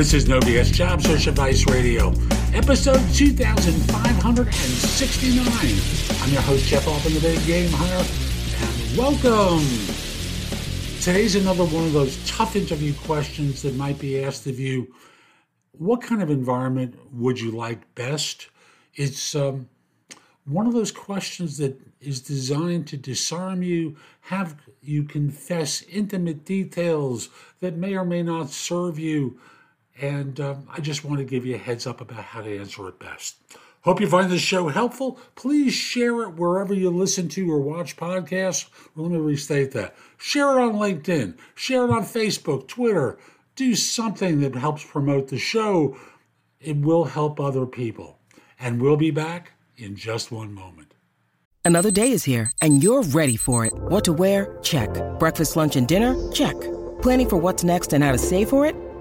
This is No BS Job Search Advice Radio, episode 2569. I'm your host, Jeff Altman, the Big Game Hunter, and welcome. Today's another one of those tough interview questions that might be asked of you. What kind of environment would you like best? It's um, one of those questions that is designed to disarm you, have you confess intimate details that may or may not serve you. And um, I just want to give you a heads up about how to answer it best. Hope you find this show helpful. Please share it wherever you listen to or watch podcasts. Let me restate that. Share it on LinkedIn, share it on Facebook, Twitter. Do something that helps promote the show. It will help other people. And we'll be back in just one moment. Another day is here, and you're ready for it. What to wear? Check. Breakfast, lunch, and dinner? Check. Planning for what's next and how to save for it?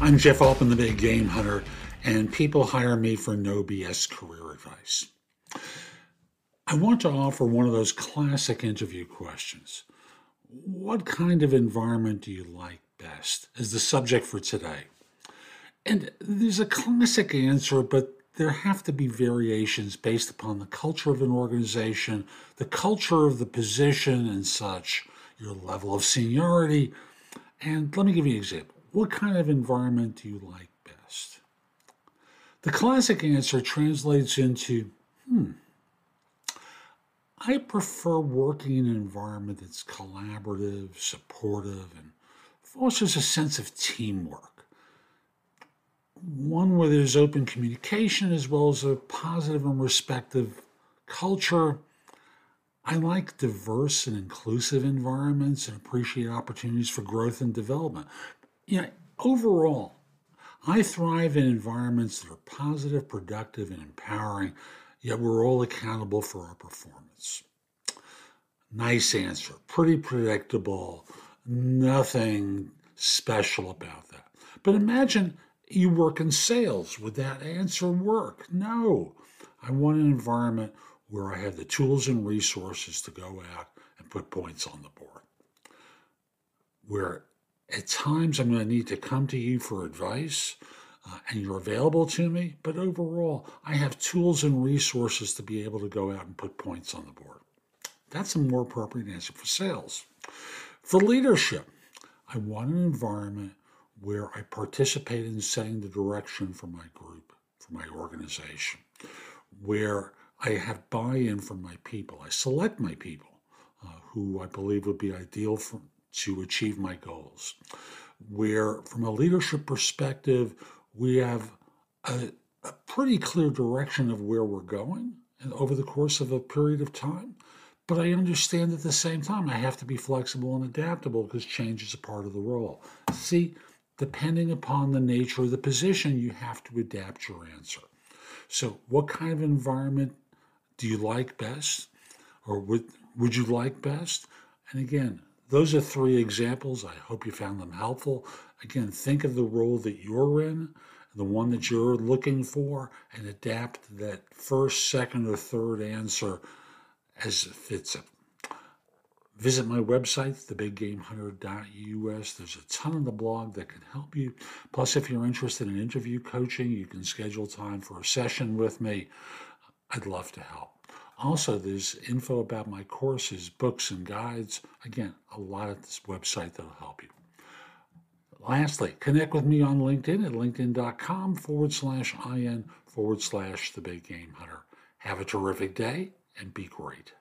I'm Jeff Altman, the Big Game Hunter, and people hire me for no BS career advice. I want to offer one of those classic interview questions. What kind of environment do you like best? Is the subject for today. And there's a classic answer, but there have to be variations based upon the culture of an organization, the culture of the position, and such, your level of seniority. And let me give you an example. What kind of environment do you like best? The classic answer translates into hmm, I prefer working in an environment that's collaborative, supportive, and fosters a sense of teamwork. One where there's open communication as well as a positive and respectful culture. I like diverse and inclusive environments and appreciate opportunities for growth and development you know, overall, I thrive in environments that are positive, productive, and empowering, yet we're all accountable for our performance. Nice answer. Pretty predictable. Nothing special about that. But imagine you work in sales. Would that answer work? No. I want an environment where I have the tools and resources to go out and put points on the board. Where at times, I'm going to need to come to you for advice, uh, and you're available to me. But overall, I have tools and resources to be able to go out and put points on the board. That's a more appropriate answer for sales. For leadership, I want an environment where I participate in setting the direction for my group, for my organization, where I have buy in from my people. I select my people uh, who I believe would be ideal for, to achieve my goals. Where, from a leadership perspective, we have a, a pretty clear direction of where we're going and over the course of a period of time. But I understand at the same time I have to be flexible and adaptable because change is a part of the role. See, depending upon the nature of the position, you have to adapt your answer. So, what kind of environment do you like best? Or would, would you like best? And again, those are three examples. I hope you found them helpful. Again, think of the role that you're in, the one that you're looking for, and adapt that first, second, or third answer as it fits it. Visit my website, thebiggamehunter.us. There's a ton on the blog that can help you. Plus, if you're interested in interview coaching, you can schedule time for a session with me. I'd love to help. Also, there's info about my courses, books, and guides. Again, a lot at this website that'll help you. Lastly, connect with me on LinkedIn at linkedin.com forward slash IN forward slash the big game hunter. Have a terrific day and be great.